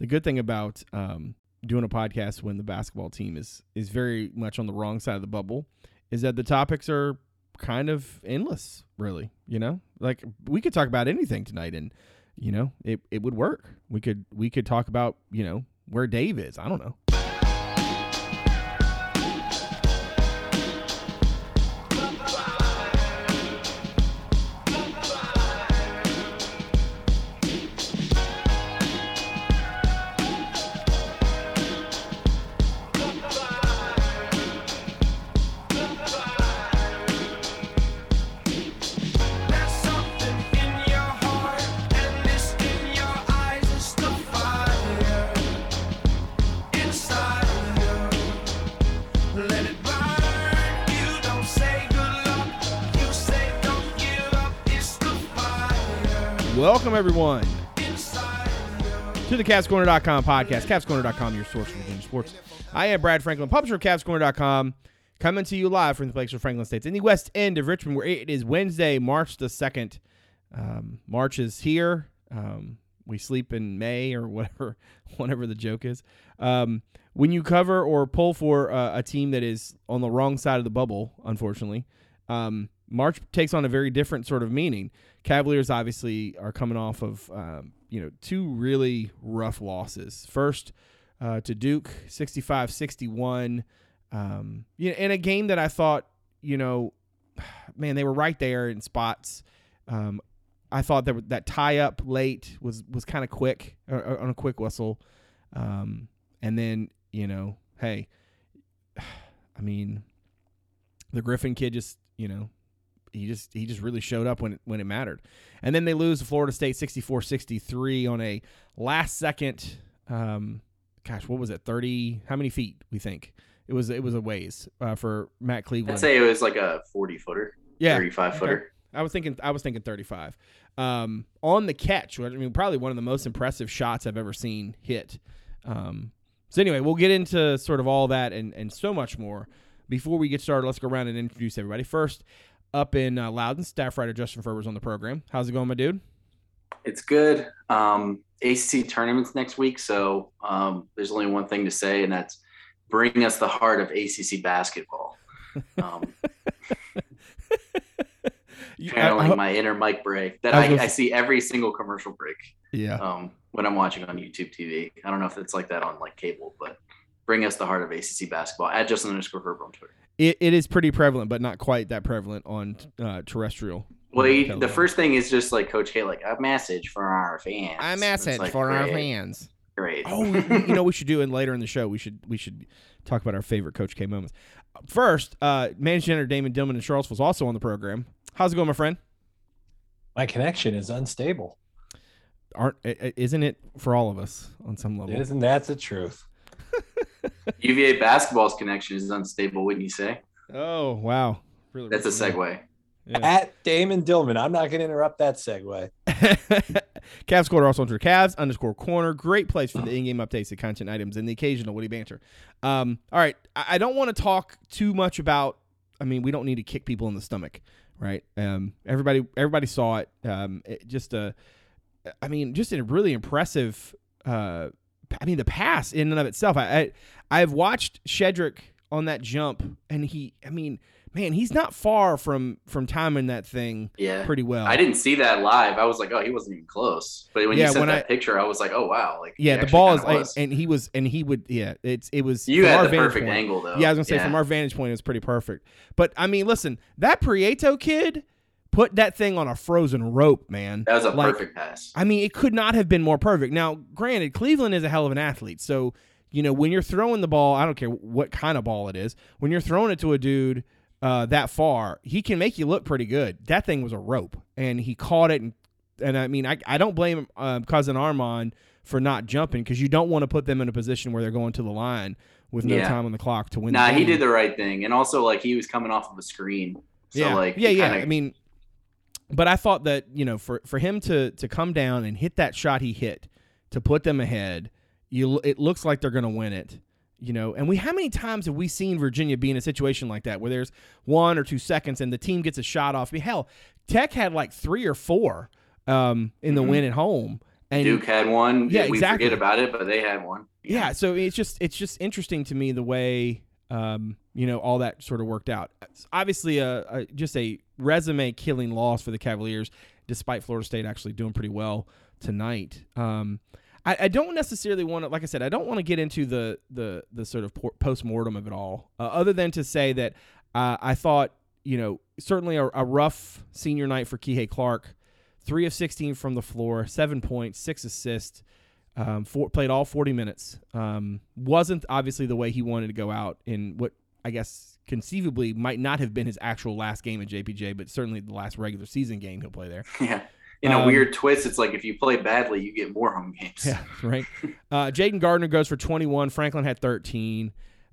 the good thing about um, doing a podcast when the basketball team is is very much on the wrong side of the bubble is that the topics are kind of endless, really. You know, like we could talk about anything tonight, and you know, it it would work. We could we could talk about you know where Dave is. I don't know. Everyone to the CavsCorner.com podcast. CavsCorner.com, your source for Virginia sports. I am Brad Franklin, publisher of CavsCorner.com, coming to you live from the place of Franklin States in the west end of Richmond, where it is Wednesday, March the 2nd. Um, March is here. Um, we sleep in May or whatever, whatever the joke is. Um, when you cover or pull for uh, a team that is on the wrong side of the bubble, unfortunately, um, March takes on a very different sort of meaning. Cavaliers obviously are coming off of um, you know two really rough losses. First uh, to Duke, 65-61. Um, you know, in a game that I thought, you know, man, they were right there in spots. Um, I thought that that tie up late was was kind of quick uh, uh, on a quick whistle, um, and then you know, hey, I mean, the Griffin kid just you know he just he just really showed up when it, when it mattered. And then they lose to Florida State 64-63 on a last second um gosh, what was it? 30 how many feet we think? It was it was a ways uh, for Matt Cleveland. I'd say it was like a 40 footer, yeah. 35 footer. I was thinking I was thinking 35. Um, on the catch, I mean probably one of the most impressive shots I've ever seen hit. Um, so anyway, we'll get into sort of all that and and so much more. Before we get started, let's go around and introduce everybody. First, up in uh, Loudoun, staff writer Justin Ferber's on the program. How's it going, my dude? It's good. Um, ACC tournaments next week, so um, there's only one thing to say, and that's bring us the heart of ACC basketball. Um, channeling my inner Mike break that I I, gonna I s- see every single commercial break yeah. um, when I'm watching on YouTube TV. I don't know if it's like that on like cable, but bring us the heart of ACC basketball at Justin underscore Ferber on Twitter. It, it is pretty prevalent, but not quite that prevalent on uh, terrestrial. Well, he, the first thing is just like Coach K, like a message for our fans. a It's message like, for our fans. Great. Oh, you you know we should do it later in the show. We should we should talk about our favorite Coach K moments. First, uh, managing editor Damon Dillman in Charles was also on the program. How's it going, my friend? My connection is unstable. Aren't i- i- isn't it for all of us on some level? Isn't that the truth? UVA basketball's connection is unstable, wouldn't you say? Oh wow, really? That's a segue. Yeah. At Damon Dillman. I'm not going to interrupt that segue. Cavs Corner also on Twitter. Cavs underscore corner. Great place for the in-game updates, the content items, and the occasional witty banter. Um, all right, I, I don't want to talk too much about. I mean, we don't need to kick people in the stomach, right? Um, everybody, everybody saw it. Um, it just a, I mean, just a really impressive. Uh, I mean, the pass in and of itself. I, I I've watched Shedrick on that jump, and he. I mean, man, he's not far from from timing that thing Yeah. pretty well. I didn't see that live. I was like, oh, he wasn't even close. But when Yeah, you sent that I- picture, I was like, oh wow, like Yeah, the ball is, like, and he was, and he would, yeah, it's, it was. you had our the perfect point- angle though. Yeah, I was gonna say from our vantage point, it was pretty perfect. But I mean, listen, that Prieto kid put that thing on a frozen rope, man. that was a like, perfect pass. I mean, it could not have been more perfect. Now, granted, Cleveland is a hell of an athlete, so you know when you're throwing the ball, I don't care what kind of ball it is. When you're throwing it to a dude uh, that far, he can make you look pretty good. That thing was a rope, and he caught it, and and I mean, I, I don't blame um, cousin Armaan for not jumping because you don't want to put them in a position where they're going to the line with no Yeah. time on the clock to win. Nah, he did the right thing, and also like he was coming off of a screen. So yeah, like, yeah, yeah. kinda- I mean, but I thought that you know, for for him to to come down and hit that shot he hit to put them ahead, you it looks like they're going to win it. You know, and we how many times have we seen Virginia be in a situation like that where there's one or two seconds and the team gets a shot off? I mean, hell, Tech had like three or four um, in the Mhm. win at home, And Duke had one. Yeah, we exactly. forget about it, but they had one. yeah, so it's just it's just interesting to me the way um, you know all that sort of worked out. Obviously a, a just a resume killing loss for the Cavaliers, despite Florida State actually doing pretty well tonight. Um, I, I don't necessarily want to, like I said, I don't want to get into the the the sort of post mortem of it all, uh, other than to say that uh, I thought you know certainly a, a rough senior night for Kihei Clark. Three of sixteen from the floor, seven points, six assists. Um, four, played all 40 minutes. Um, wasn't obviously the way he wanted to go out in what I guess conceivably might not have been his actual last game at JPJ, but certainly the last regular season game he'll play there. Yeah. In a Um, weird twist, it's like if you play badly, you get more home games. Yeah, right. Uh, Jayden Gardner goes for 21. Franklin had 13.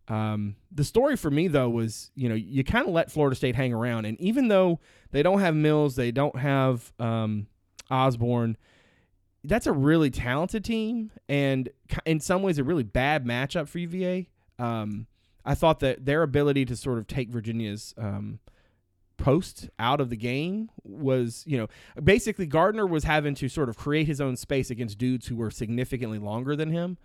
Um, the story for me though was, you know, you kind of let Florida State hang around, and even though they don't have Mills, they don't have um, Osborne. That's a really talented team, and in some ways, a really bad matchup for UVA. Um, I thought that their ability to sort of take Virginia's um, post out of the game was, you know, basically Gardner was having to sort of create his own space against dudes who were significantly longer than him.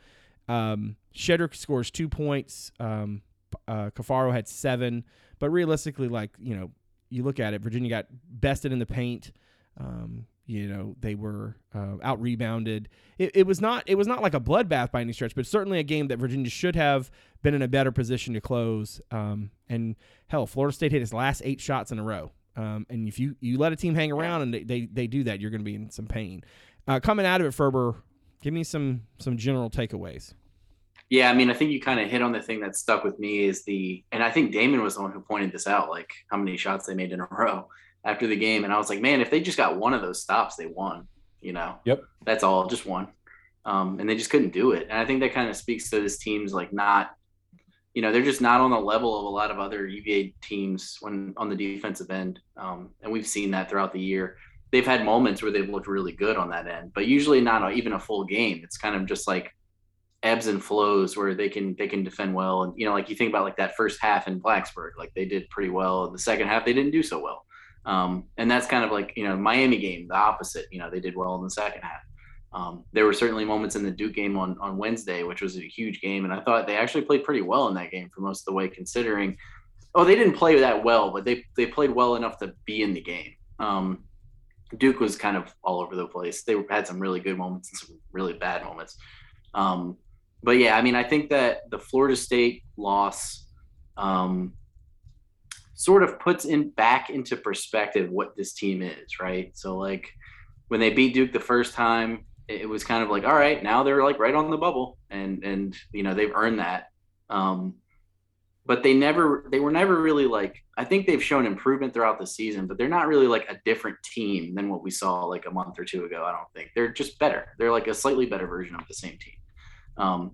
Um, Shedrick scores two points. Um, uh, Caffaro had seven, but realistically, like you know, you look at it, Virginia got bested in the paint. Um, you know, they were uh, out rebounded. It, it was not it was not like a bloodbath by any stretch, but certainly a game that Virginia should have been in a better position to close. Um, and hell, Florida State hit its last eight shots in a row. Um, and if you, you let a team hang around and they, they, they do that, you're going to be in some pain. Uh, coming out of it, Ferber, give me some some general takeaways. Yeah, I mean, I think you kind of hit on the thing that stuck with me is the, and I think Damon was the one who pointed this out, like how many shots they made in a row after the game. And I was like, man, if they just got one of those stops, they won, you know? Yep. That's all, just one. Um, and they just couldn't do it. And I think that kind of speaks to this team's like not, you know, they're just not on the level of a lot of other UVA teams when on the defensive end. Um, and we've seen that throughout the year. They've had moments where they've looked really good on that end, but usually not a, even a full game. It's kind of just like ebbs and flows where they can they can defend well and you know like you think about like that first half in Blacksburg like they did pretty well the second half they didn't do so well um, and that's kind of like you know Miami game the opposite you know they did well in the second half. Um, there were certainly moments in the Duke game on on Wednesday which was a huge game and I thought they actually played pretty well in that game for most of the way considering oh they didn't play that well but they they played well enough to be in the game. Um, Duke was kind of all over the place. They had some really good moments and some really bad moments. Um, but yeah, I mean, I think that the Florida State loss um, sort of puts in back into perspective what this team is, right? So like when they beat Duke the first time, it was kind of like, all right, now they're like right on the bubble, and and you know they've earned that. Um, but they never, they were never really like. I think they've shown improvement throughout the season, but they're not really like a different team than what we saw like a month or two ago. I don't think they're just better. They're like a slightly better version of the same team. Um,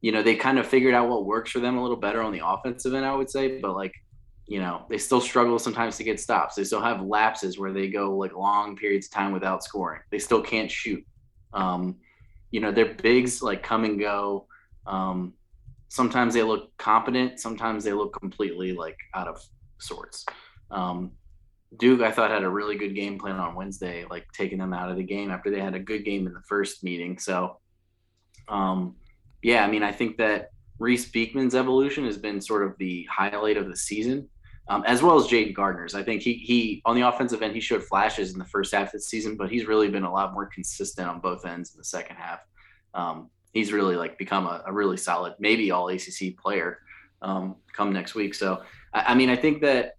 you know, they kind of figured out what works for them a little better on the offensive end, I would say, but like, you know, they still struggle sometimes to get stops. They still have lapses where they go like long periods of time without scoring. They still can't shoot. Um, you know, their bigs like come and go. Um, sometimes they look competent, sometimes they look completely like out of sorts. Um, Duke, I thought had a really good game plan on Wednesday, like taking them out of the game after they had a good game in the first meeting. So, um, yeah, I mean, I think that Reece Beekman's evolution has been sort of the highlight of the season, um, as well as Jayden Gardner's. I think he he on the offensive end he showed flashes in the first half of the season, but he's really been a lot more consistent on both ends in the second half. Um, he's really like become a, a really solid, maybe all ACC player um, come next week. So I, I mean, I think that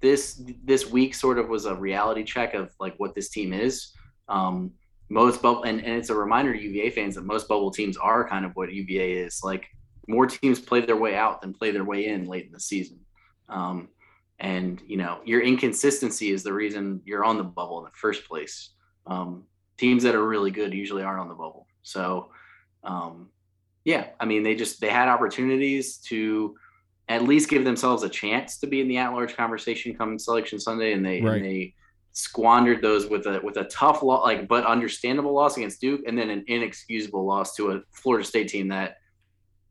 this this week sort of was a reality check of like what this team is. Um, most bubble and, and it's a reminder to UVA fans that most bubble teams are kind of what UVA is. Like more teams play their way out than play their way in late in the season. Um, and you know your inconsistency is the reason you're on the bubble in the first place. Um, teams that are really good usually aren't on the bubble. So um, yeah, I mean they just they had opportunities to at least give themselves a chance to be in the at-large conversation come selection Sunday, and they Right. and they squandered those with a with a tough loss, like but understandable loss against Duke, and then an inexcusable loss to a Florida State team that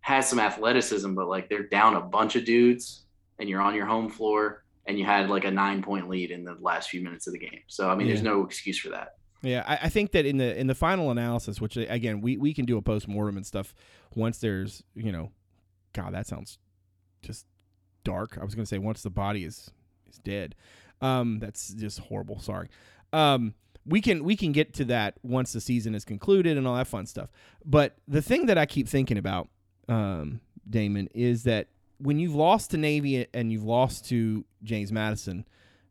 has some athleticism, but like they're down a bunch of dudes, and you're on your home floor, and you had like a nine point lead in the last few minutes of the game. So I mean, there's no excuse for that. Yeah, I, I think that in the in the final analysis, which again we we can do a post mortem and stuff once there's you know, God that sounds just dark. I was gonna say once the body is is dead. Um, that's just horrible. Sorry. Um, we can we can get to that once the season is concluded and all that fun stuff. But the thing that I keep thinking about, um, Damon, is that when you've lost to Navy and you've lost to James Madison,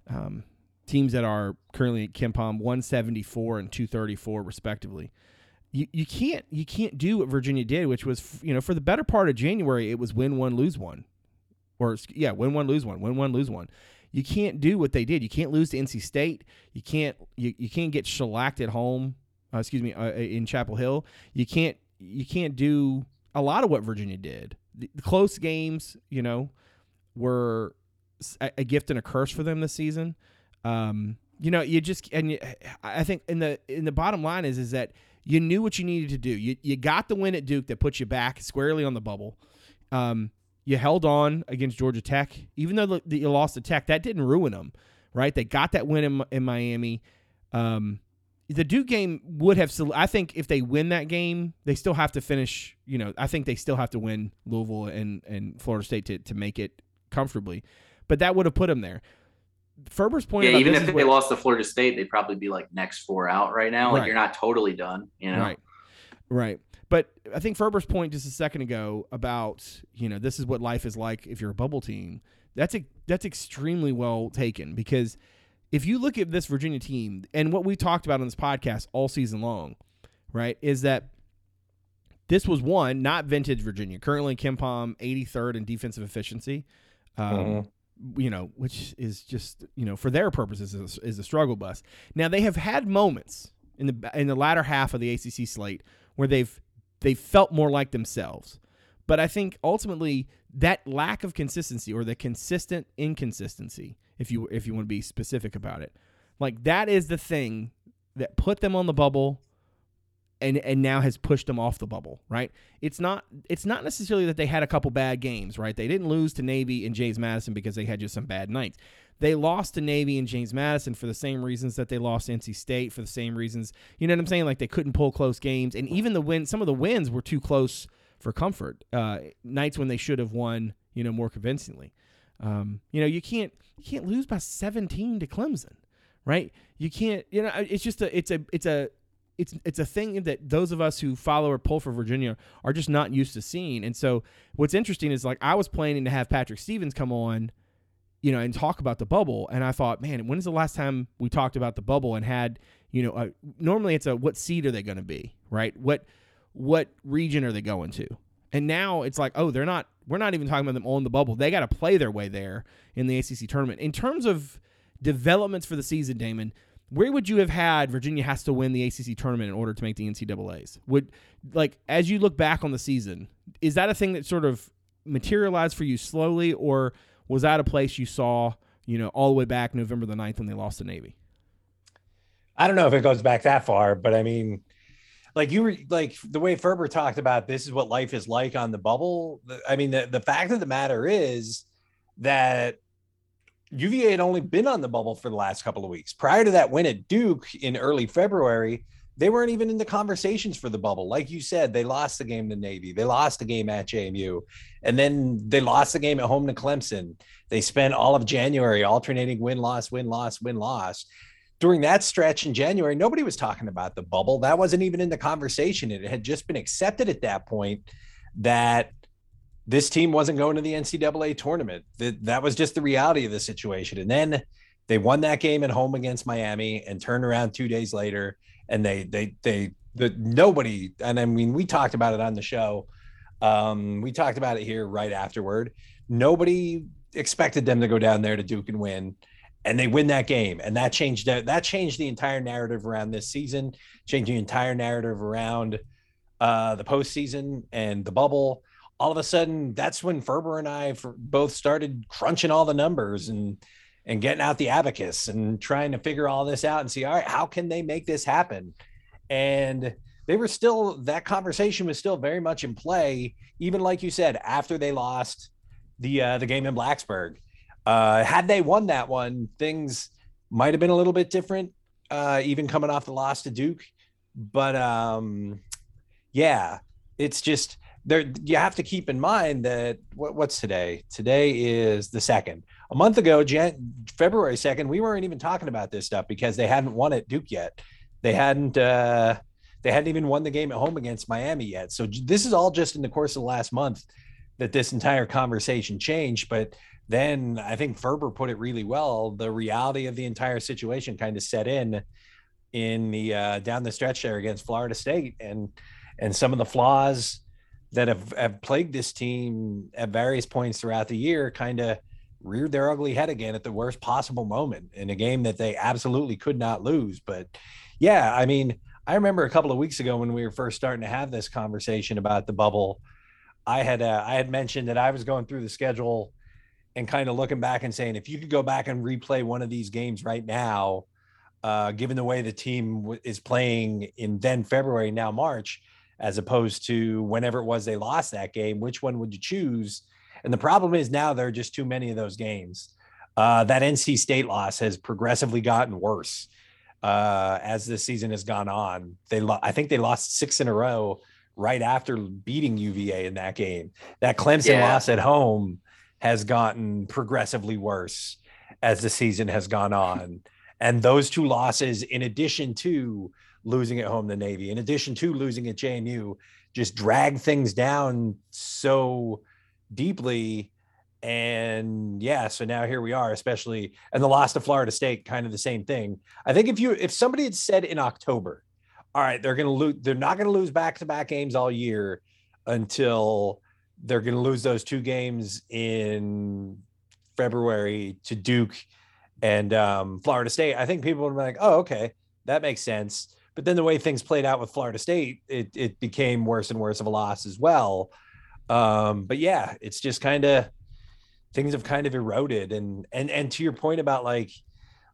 um, teams that are currently at KenPom 174 and 234 respectively. You, you can't you can't do what Virginia did, which was you know for the better part of January it was win one lose one, or yeah win one lose one win one lose one. You can't do what they did. You can't lose to NC State. You can't you, you can't get shellacked at home. Uh, excuse me uh, in Chapel Hill. You can't you can't do a lot of what Virginia did. The, close games, you know, were a gift and a curse for them this season. Um, you know, you just and you, I think in the in the bottom line is is that you knew what you needed to do. You you got the win at Duke that put you back squarely on the bubble. Um, you held on against Georgia Tech, even though you lost to Tech. That didn't ruin them, right? They got that win in, in Miami. Um, the Duke game would have. I think if they win that game, they still have to finish. You know, I think they still have to win Louisville and and Florida State to to make it comfortably. But that would have put them there. Ferber's point Yeah, even if they what- lost to Florida State, they'd probably be like next four out right now. Like Right. you're not totally done. You know, Right. Right. But I think Ferber's point just a second ago about, you know, this is what life is like if you're a bubble team. That's a, that's extremely well taken because if you look at this Virginia team and what we talked about on this podcast all season long, right, is that this was one not vintage Virginia. Currently, KenPom 83rd in defensive efficiency. Um, Mhm. You know, which is just you know for their purposes is, is a struggle bus. Now they have had moments in the in the latter half of the ACC slate where they've they felt more like themselves. But I think ultimately that lack of consistency or the consistent inconsistency, if you if you want to be specific about it, like that is the thing that put them on the bubble and and now has pushed them off the bubble, right? It's not it's not necessarily that they had a couple bad games, right? They didn't lose to Navy and James Madison because they had just some bad nights. They lost to Navy and James Madison for the same reasons that they lost NC State for the same reasons. You know what I'm saying? Like they couldn't pull close games, and even the win, some of the wins were too close for comfort. Uh, nights when they should have won, you know, more convincingly. Um, you know, you can't you can't lose by 17 to Clemson, right? You can't. You know, it's just a it's a it's a it's it's a thing that those of us who follow or pull for Virginia are just not used to seeing. And so what's interesting is like I was planning to have Patrick Stevens come on, you know, and talk about the bubble, and I thought, man, when's the last time we talked about the bubble and had you know, normally it's a what seed are they going to be, right? What what region are they going to? And now it's like, oh, they're not. We're not even talking about them on the bubble. They got to play their way there in the ACC tournament. In terms of developments for the season, Damon, where would you have had Virginia has to win the ACC tournament in order to make the NCAA's? Would like as you look back on the season, is that a thing that sort of materialized for you slowly, or was that a place you saw, you know, all the way back November the 9th when they lost to Navy? I don't know if it goes back that far, but I mean, like you were like the way Ferber talked about this is what life is like on the bubble. I mean, the, the fact of the matter is that UVA had only been on the bubble for the last couple of weeks. Prior to that win at Duke in early February, they weren't even in the conversations for the bubble. Like you said, they lost the game to Navy, they lost the game at JMU, and then they lost the game at home to Clemson. They spent all of January alternating win loss, win loss, win loss during that stretch in January, nobody was talking about the bubble. That wasn't even in the conversation. It had just been accepted at that point that this team wasn't going to the NCAA tournament. That, that was just the reality of the situation. And then they won that game at home against Miami and turned around two days later. And they, they, they, the nobody, and I mean, we talked about it on the show. Um, we talked about it here right afterward. Nobody expected them to go down there to Duke and win and they win that game. And that changed that changed the entire narrative around this season changed the entire narrative around uh the postseason and the bubble. All of a sudden that's when ferber and i both started crunching all the numbers and and getting out the abacus and trying to figure all this out and see all right how can they make this happen? And they were still that conversation was still very much in play even like you said after they lost the uh the game in blacksburg uh, had they won that one, things might have been a little bit different. uh, even coming off the loss to Duke. But um, yeah, it's just there. You have to keep in mind that what, what's today? Today is the second. A month ago, Jan- February second, we weren't even talking about this stuff because they hadn't won at Duke yet. They hadn't. Uh, they hadn't even won the game at home against Miami yet. So this is all just in the course of the last month that this entire conversation changed. But then I think Ferber put it really well. The reality of the entire situation kind of set in in the uh, down the stretch there against Florida State, and and some of the flaws that have, have plagued this team at various points throughout the year kind of reared their ugly head again at the worst possible moment in a game that they absolutely could not lose. But yeah, I mean, I remember a couple of weeks ago when we were first starting to have this conversation about the bubble. I had uh, I had mentioned that I was going through the schedule and kind of looking back and saying if you could go back and replay one of these games right now, uh, given the way the team w- is playing in then February now March, as opposed to whenever it was they lost that game, which one would you choose? And the problem is now there are just too many of those games. Uh, that NC State loss has progressively gotten worse uh, as the season has gone on. They, lo- I think they lost six in a row right after beating UVA in that game. That Clemson Yeah. loss at home has gotten progressively worse as the season has gone on. And those two losses, in addition to losing at home to Navy, in addition to losing at JMU, just drag things down so deeply. And yeah, so now here we are, especially and the loss to Florida State, kind of the same thing. I think if you if somebody had said in October, all right, they're gonna lose, they're not gonna lose back-to-back games all year until they're gonna lose those two games in February to Duke and um, Florida State. I think people would be like, oh, okay, that makes sense. But then the way things played out with Florida State, it it became worse and worse of a loss as well. Um, but yeah, it's just kind of things have kind of eroded. And and and to your point about like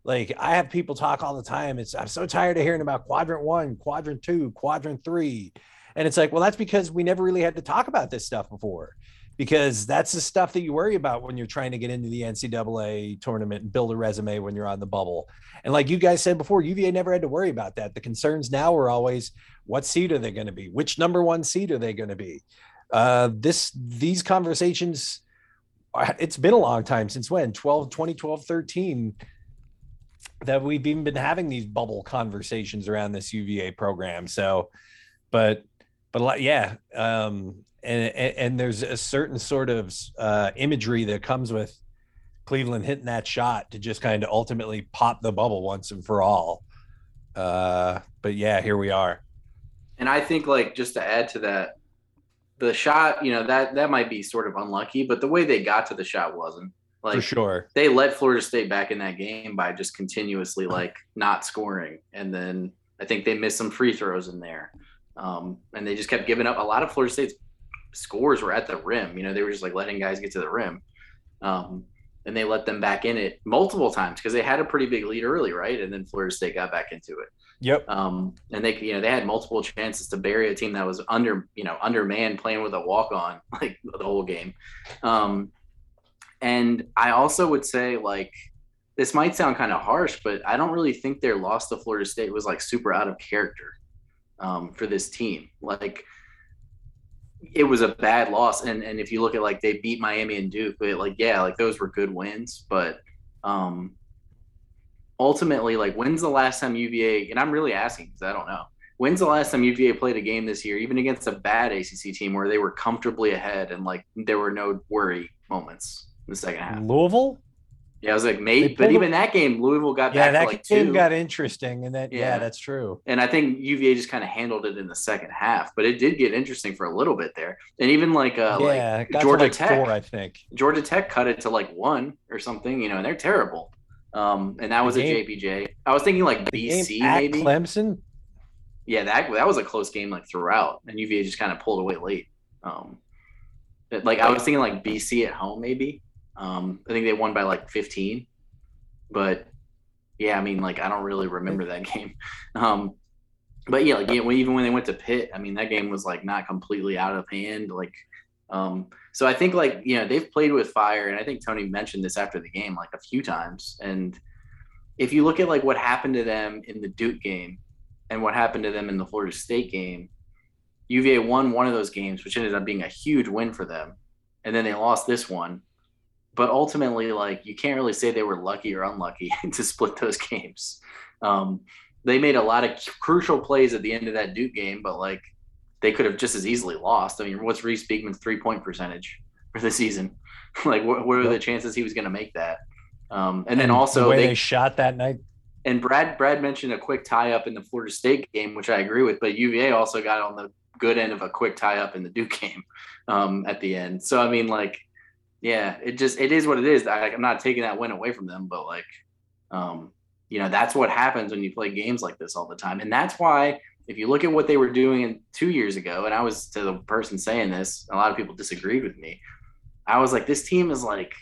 like I have people talk all the time. It's I'm so tired of hearing about quadrant one, quadrant two, quadrant three. And it's like, well, that's because we never really had to talk about this stuff before because that's the stuff that you worry about when you're trying to get into the NCAA tournament and build a resume when you're on the bubble. And like you guys said before, UVA never had to worry about that. The concerns now are always what seed are they going to be? Which number one seed are they going to be? Uh, this these conversations, uh, it's been a long time since when 12, 2012, 13 that we've even been having these bubble conversations around this UVA program. So, but but a lot- yeah, um, and, and and there's a certain sort of uh, imagery that comes with Cleveland hitting that shot to just kind of ultimately pop the bubble once and for all. Uh, but yeah, here we are. And I think like just to add to that, the shot, you know, that that might be sort of unlucky, but the way they got to the shot wasn't. Like for sure. they let Florida State back in that game by just continuously like not scoring, and then I think they missed some free throws in there, um, and they just kept giving up. A lot of Florida State's scores were at the rim. You know, they were just like letting guys get to the rim, um, and they let them back in it multiple times because they had a pretty big lead early, right? And then Florida State got back into it. Yep. Um, and they, you know, they had multiple chances to bury a team that was under, you know, undermanned playing with a walk on like the whole game. Um, and I also would say like this might sound kind of harsh, but I don't really think their loss to Florida State was like super out of character um, for this team. Like it was a bad loss, and and if you look at like they beat Miami and Duke, but like yeah, like those were good wins, but um, ultimately, like when's the last time UVA? And I'm really asking because I don't know. When's the last time UVA played a game this year, even against a bad ACC team, where they were comfortably ahead and like there were no worry moments in the second half? Louisville. Yeah, I was like, mate, but even that game, Louisville got Yeah, back that to like game two. got interesting, and that yeah, Yeah. that's true. and I think UVA just kind of handled it in the second half, but it did get interesting for a little bit there. And even like uh yeah, like Georgia like Tech, four, I think. Georgia Tech cut it to like one or something, you know, and they're terrible. Um, and that was game- a JPJ. I was thinking like BC maybe. Clemson. yeah, that that was a close game like throughout, and UVA just kind of pulled away late. Um, like I was thinking like BC at home maybe. Um, I think they won by like 15, but yeah, I mean like I don't really remember that game. Um, but yeah, like yeah, even when they went to Pitt, I mean that game was like not completely out of hand. Like, um, so I think like you know they've played with fire, and I think Tony mentioned this after the game like a few times, and if you look at like what happened to them in the Duke game and what happened to them in the Florida State game, UVA won one of those games, which ended up being a huge win for them, and then they lost this one. But ultimately, like you can't really say they were lucky or unlucky to split those games. Um, they made a lot of crucial plays at the end of that Duke game, but like they could have just as easily lost. I mean, what's Reece Beekman's three point percentage for the season? like, what, what are the chances he was going to make that? Um, and then also the way they, they shot that night. and Brad Brad mentioned a quick tie up in the Florida State game, which I agree with. But UVA also got on the good end of a quick tie up in the Duke game um, at the end. So I mean, like, yeah, it just it is what it is. I, I'm not taking that win away from them, but like, um, you know, that's what happens when you play games like this all the time, and that's why if you look at what they were doing two years ago, and I was to the person saying this, a lot of people disagreed with me. I was like, this team is like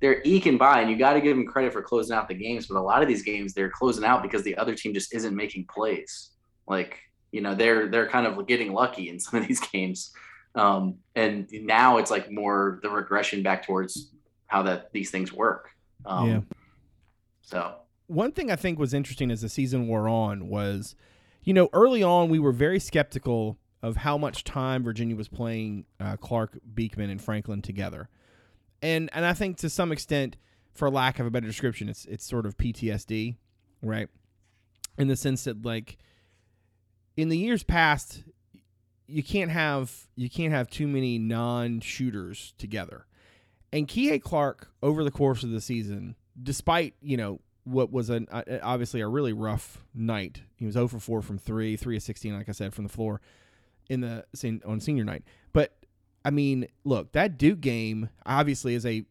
they're eking by, and you got to give them credit for closing out the games. But a lot of these games, they're closing out because the other team just isn't making plays. Like you know, they're they're kind of getting lucky in some of these games. Um, and now it's like more the regression back towards how that these things work. Um, Yeah. So one thing I think was interesting as the season wore on was, you know, early on we were very skeptical of how much time Virginia was playing uh, Clark, Beekman, and Franklin together, and and I think to some extent, for lack of a better description, it's it's sort of PTSD, right? In the sense that like, in the years past, you can't have you can't have too many non-shooters together. And Kihei Clark over the course of the season, despite you know what was an uh, obviously a really rough night, he was 0 for 4 from three, three of 16, like I said, from the floor in the on senior night. But I mean, look, that Duke game obviously is a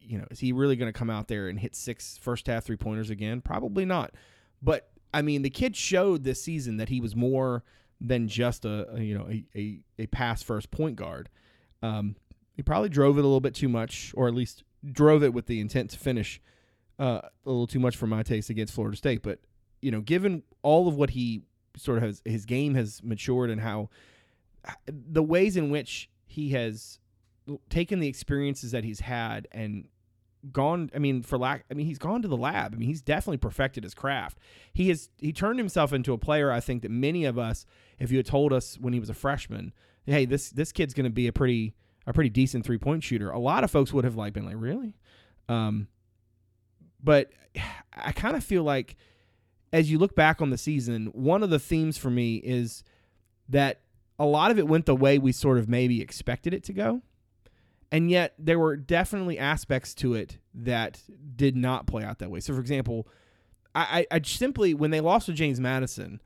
you know, is he really going to come out there and hit six first half three pointers again? Probably not. But I mean, the kid showed this season that he was more than just a, a you know a, a, a pass first point guard. Um, he probably drove it a little bit too much, or at least drove it with the intent to finish uh, a little too much for my taste against Florida State. But you know, given all of what he sort of has, his game has matured and how the ways in which he has taken the experiences that he's had and gone i mean for lack i mean he's gone to the lab. I mean he's definitely perfected his craft. He has he turned himself into a player i think that many of us if you had told us when he was a freshman hey this this kid's going to be a pretty a pretty decent three point shooter. A lot of folks would have like been like really? Um but i kind of feel like as you look back on the season one of the themes for me is that a lot of it went the way we sort of maybe expected it to go and yet there were definitely aspects to it that did not play out that way. So, for example, I, I, I simply when they lost to James Madison,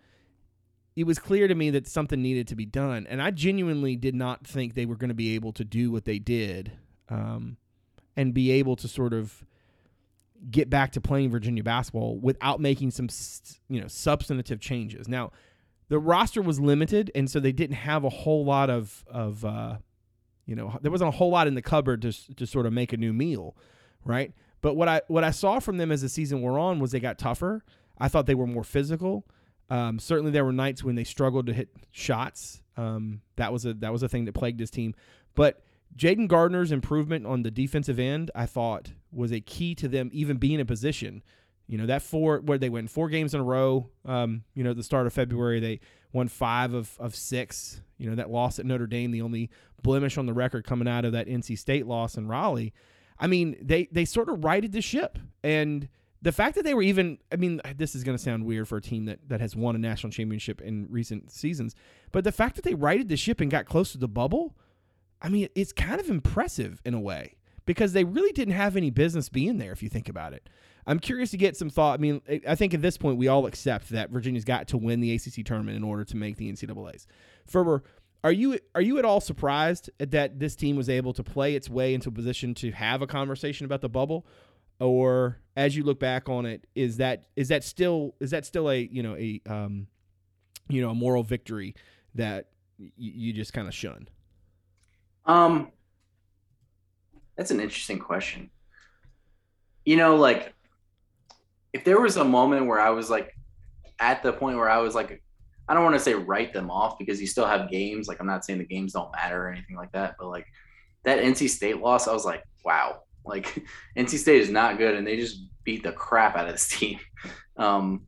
it was clear to me that something needed to be done, and I genuinely did not think they were going to be able to do what they did, um, and be able to sort of get back to playing Virginia basketball without making some you know substantive changes. Now, the roster was limited, and so they didn't have a whole lot of of uh, you know, there wasn't a whole lot in the cupboard to to sort of make a new meal, right? But what I what I saw from them as the season wore on was they got tougher. I thought they were more physical. Um, certainly, there were nights when they struggled to hit shots. Um, that was a that was a thing that plagued this team. But Jayden Gardner's improvement on the defensive end, I thought, was a key to them even being in position. You know that four where they went four games in a row. Um, you know, the start of February, they won five of of six. You know that loss at Notre Dame, the only blemish on the record coming out of that NC State loss in Raleigh. I mean, they they sort of righted the ship, and the fact that they were even I mean, this is going to sound weird for a team that that has won a national championship in recent seasons, but the fact that they righted the ship and got close to the bubble, I mean, it's kind of impressive in a way because they really didn't have any business being there if you think about it. I'm curious to get some thought. I mean, I- think at this point we all accept that Virginia's got to win the ACC tournament in order to make the NCAA's. Ferber, are you are you at all surprised that this team was able to play its way into a position to have a conversation about the bubble, or as you look back on it, is that is that still is that still a you know a um, you know a moral victory that y- you just kind of shun? Um, that's an interesting question. You know, like if there was a moment where I was like at the point where I was like, I don't want to say write them off because you still have games. Like I'm not saying the games don't matter or anything like that, but like that NC State loss, I was like, wow, Like NC State is not good, and they just beat the crap out of this team. Um,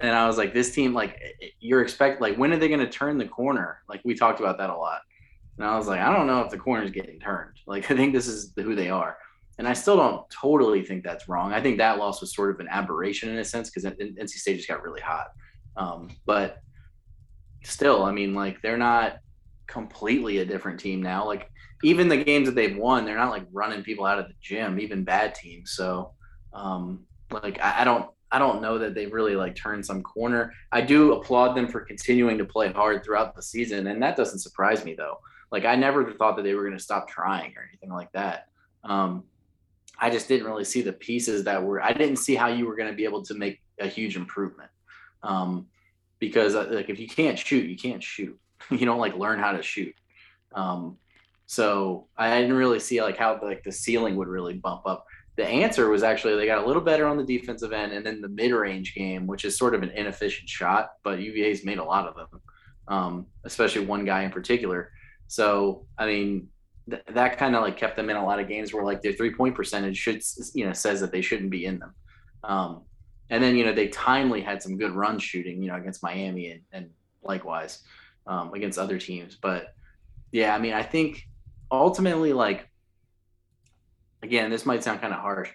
and I was like, this team, like, you're expect like, when are they going to turn the corner? Like we talked about that a lot, and I was like, I don't know if the corner is getting turned. Like I think this is who they are, and I still don't totally think that's wrong. I think that loss was sort of an aberration in a sense because NC State just got really hot. Um, but still, I mean, like they're not completely a different team now. Like even the games that they've won, they're not like running people out of the gym, even bad teams. So, um, like I, I don't, I don't know that they've really like turned some corner. I do applaud them for continuing to play hard throughout the season, and that doesn't surprise me though. Like I never thought that they were going to stop trying or anything like that. Um, I just didn't really see the pieces that were. I didn't see how you were going to be able to make a huge improvement. Um, because uh, like if you can't shoot, you can't shoot. you don't like learn how to shoot. Um, so I didn't really see like how like the ceiling would really bump up. The answer was actually they got a little better on the defensive end, and then the mid-range game, which is sort of an inefficient shot, but UVA's made a lot of them, um, especially one guy in particular. So I mean, th- that kind of like kept them in a lot of games where like their three-point percentage should you know says that they shouldn't be in them. Um, and then you know they timely had some good run shooting, you know, against Miami and, and likewise um, against other teams. But yeah, I mean, I think ultimately, like, again, this might sound kind of harsh.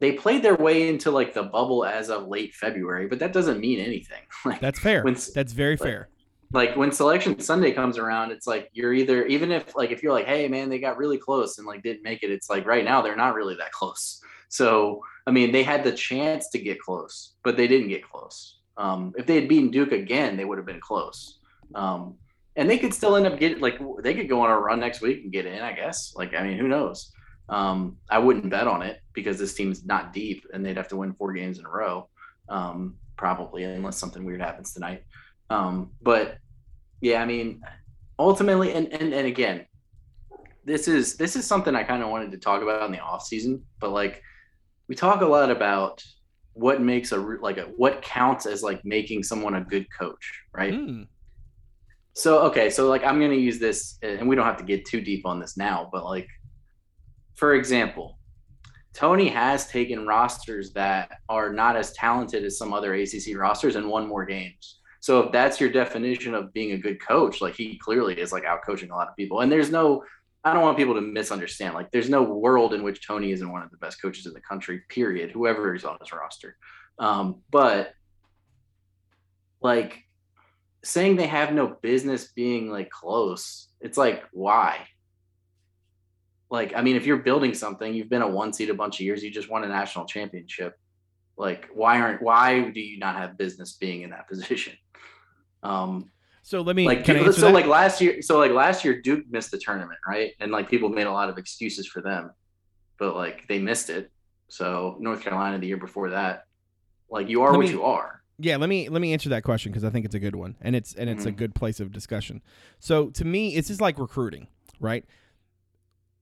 They played their way into like the bubble as of late February, but that doesn't mean anything. Like That's fair. when That's very like- fair. Like when selection Sunday comes around, it's like you're either even if like if you're like, hey man, they got really close and like didn't make it, it's like right now they're not really that close. So I mean, they had the chance to get close, but they didn't get close. Um, if they had beaten Duke again, they would have been close. Um, and they could still end up getting like they could go on a run next week and get in, I guess. Like I mean, who knows? Um, I wouldn't bet on it because this team's not deep and they'd have to win four games in a row, um, probably unless something weird happens tonight. Um, but yeah, I mean, ultimately, and, and and again, this is this is something I kind of wanted to talk about in the off season, but like we talk a lot about what makes a like a, what counts as like making someone a good coach, right? Mm. So okay, so like I'm gonna use this, and we don't have to get too deep on this now, but like, for example, Tony has taken rosters that are not as talented as some other ACC rosters and won more games. So if that's your definition of being a good coach, like he clearly is like out coaching a lot of people. And there's no, I don't want people to misunderstand. Like there's no world in which Tony isn't one of the best coaches in the country. Period. Whoever is on his roster, um, but like saying they have no business being like close, it's like why? Like, I mean, if you're building something, you've been a one seed a bunch of years, you just won a national championship. Like, why aren't why do you not have business being in that position? Um, So let me like people- so that? like last year, so like last year Duke missed the tournament, right? And like people made a lot of excuses for them, but like they missed it. So North Carolina the year before that, like you are Let what me- you are. Yeah, let me let me answer that question because I think it's a good one, and it's and it's a Mhm. good place of discussion. So to me, it's just like recruiting, right?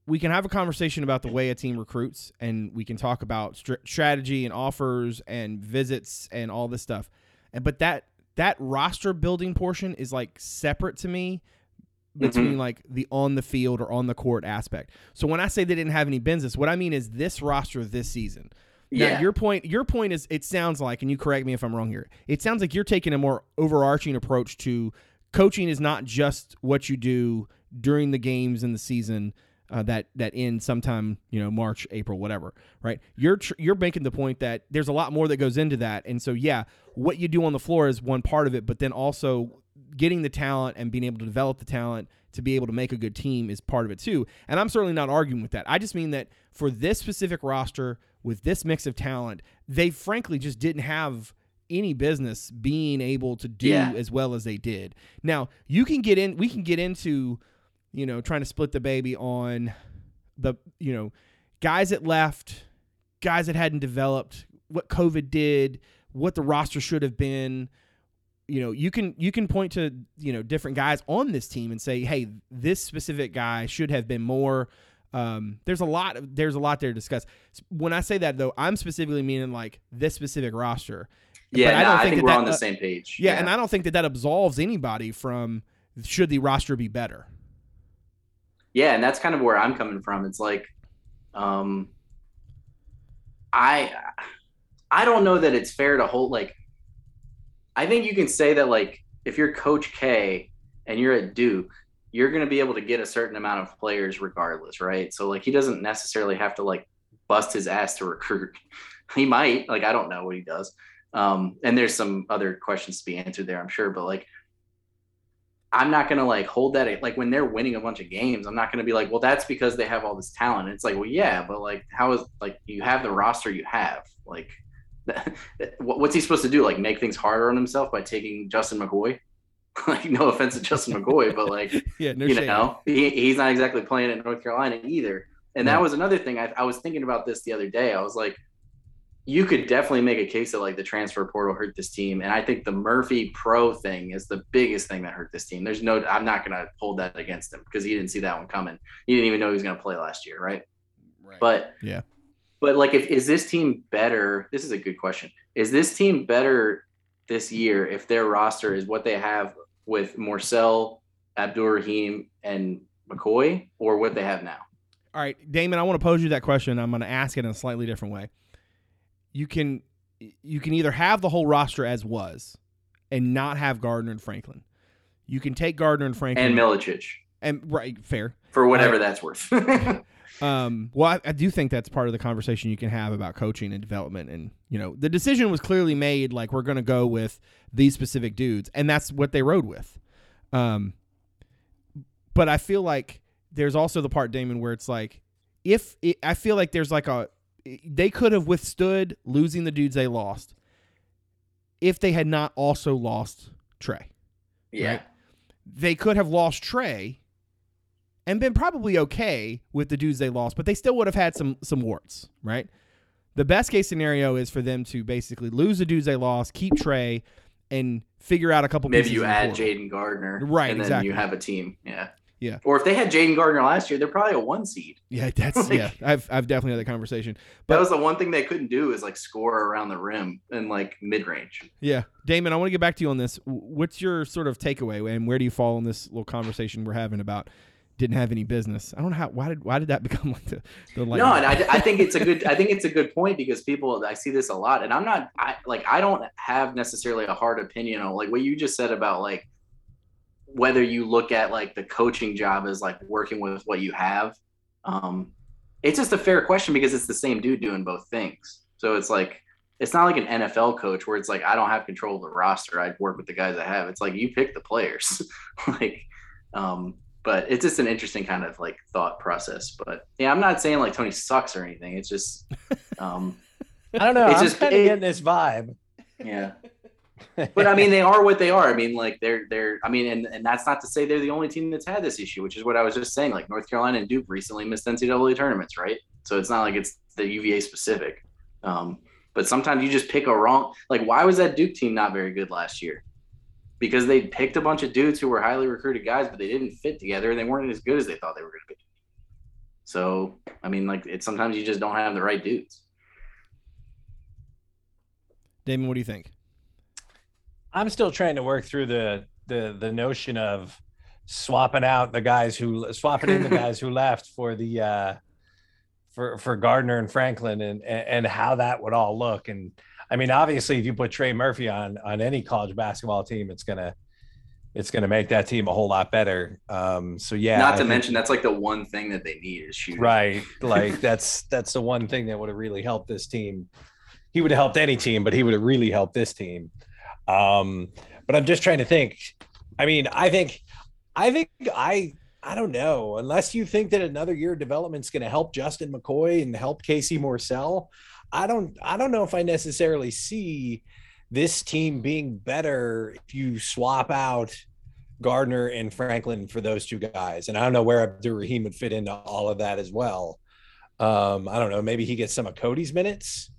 We can have a conversation about the way a team recruits, and we can talk about str- strategy and offers and visits and all this stuff, and but that that roster building portion is like separate to me between mm-hmm. like the on the field or on the court aspect. So when I say they didn't have any business, what I mean is this roster this season. Now, Yeah. your point your point is it sounds like and you correct me if I'm wrong here. It sounds like you're taking a more overarching approach to coaching is not just what you do during the games in the season uh, that that end sometime, you know, March, April, whatever, right? You're tr- you're making the point that there's a lot more that goes into that. And so yeah, what you do on the floor is one part of it, but then also getting the talent and being able to develop the talent to be able to make a good team is part of it too. And I'm certainly not arguing with that. I just mean that for this specific roster with this mix of talent, they frankly just didn't have any business being able to do Yeah. as well as they did. Now, you can get in we can get into, you know, trying to split the baby on the, you know, guys that left, guys that hadn't developed, what COVID did, what the roster should have been, you know you can you can point to you know different guys on this team and say hey this specific guy should have been more. Um, there's a lot of, there's a lot there to discuss. When i say that though i'm specifically meaning like this specific roster. Yeah, But I don't I, think think that we're that, on the uh, same page. yeah, and i don't think that that absolves anybody from should the roster be better yeah, and that's kind of where I'm coming from. It's like Um, I I don't know that it's fair to hold like. I think you can say that like if you're Coach K and you're at Duke, you're going to be able to get a certain amount of players regardless, right? So like he doesn't necessarily have to like bust his ass to recruit. He might, like I don't know what he does. Um, and there's some other questions to be answered there, I'm sure, but like I'm not gonna like hold that like when they're winning a bunch of games, I'm not gonna be like, well, that's because they have all this talent. It's like, well, yeah, but like, how is like you have the roster you have? Like, what's he supposed to do? Like, make things harder on himself by taking Justin McCoy? like, no offense to Justin McCoy, but like, Yeah, no you shade. know, he, he's not exactly playing at North Carolina either. And that was another thing. I, I was thinking about this the other day. I was like, you could definitely make a case that like the transfer portal hurt this team. And I think the Murphy Pro thing is the biggest thing that hurt this team. There's no, I'm not going to hold that against him because he didn't see that one coming. He didn't even know he was going to play last year. Right. Right. But Yeah. but like, if is this team better? This is a good question. Is this team better this year if their roster is what they have with Morsell, Abdur Rahim, and McCoy, or what they have now? All right, Damon, I want to pose you that question. I'm going to ask it in a slightly different way. You can you can either have the whole roster as was and not have Gardner and Franklin. You can take Gardner and Franklin And Milicic and right fair. for whatever that's worth. Um, well, I, I do think that's part of the conversation you can have about coaching and development. And, you know, the decision was clearly made like, we're going to go with these specific dudes. And that's what they rode with. Um, but I feel like there's also the part, Damon, where it's like, if it, I feel like there's like a, they could have withstood losing the dudes they lost if they had not also lost Trey yeah. Right. they could have lost Trey and been probably okay with the dudes they lost, but they still would have had some some warts, right? The best case scenario is for them to basically lose the dudes they lost, keep Trey, and figure out a couple. Maybe you add. Jayden Gardner. Right, And then exactly. you have a team. Yeah. Yeah. Or if they had Jayden Gardner last year, they're probably a one seed. Yeah, that's Like- yeah. I've I've definitely had that conversation. that But- was the one thing they couldn't do is like score around the rim and like mid range. Yeah, Damon, I want to get back to you on this. What's your sort of takeaway, and where do you fall in this little conversation we're having about didn't have any business? I don't know how. Why did why did that become like the the like? no, and I, I think it's a good I think it's a good point because people I see this a lot, and I'm not I like I don't have necessarily a hard opinion on like what you just said about like whether you look at like the coaching job as like working with what you have. Um, it's just a fair question because it's the same dude doing both things. So it's like it's not like an NFL coach where it's like I don't have control of the roster. I work with the guys I have. It's like you pick the players. like um but it's just an interesting kind of like thought process. But yeah, I'm not saying like Tony sucks or anything. It's just um I don't know. It's I'm just- kind of it- getting this vibe. yeah. But I mean they are what they are. I mean, like they're they're I mean, and, and that's not to say they're the only team that's had this issue, which is what I was just saying. Like North Carolina and Duke recently missed NCAA tournaments, right? So it's not like it's the UVA specific. Um, but sometimes you just pick a wrong like why was that Duke team not very good last year? Because they picked a bunch of dudes who were highly recruited guys, but they didn't fit together and they weren't as good as they thought they were gonna be. So I mean, like it's sometimes you just don't have the right dudes. Damon, what do you think? I'm still trying to work through the the the notion of swapping out the guys who swapping in the guys who left for the uh for for Gardner and Franklin and and how that would all look. And I mean obviously if you put Trey Murphy on on any college basketball team it's gonna it's gonna make that team a whole lot better. Um so yeah Not to think- mention that's like the one thing that they need is shooting. right. Like that's that's the one thing that would have really helped this team. He would have helped any team but he would have really helped this team um but i'm just trying to think i mean i think i think i i don't know unless you think that another year of development is going to help justin mccoy and help casey morsell i don't i don't know if i necessarily see this team being better if you swap out Gardner and Franklin for those two guys. And I don't know where Abdur Rahim would fit into all of that as well. Um, I don't know. Maybe he gets some of Kody's minutes.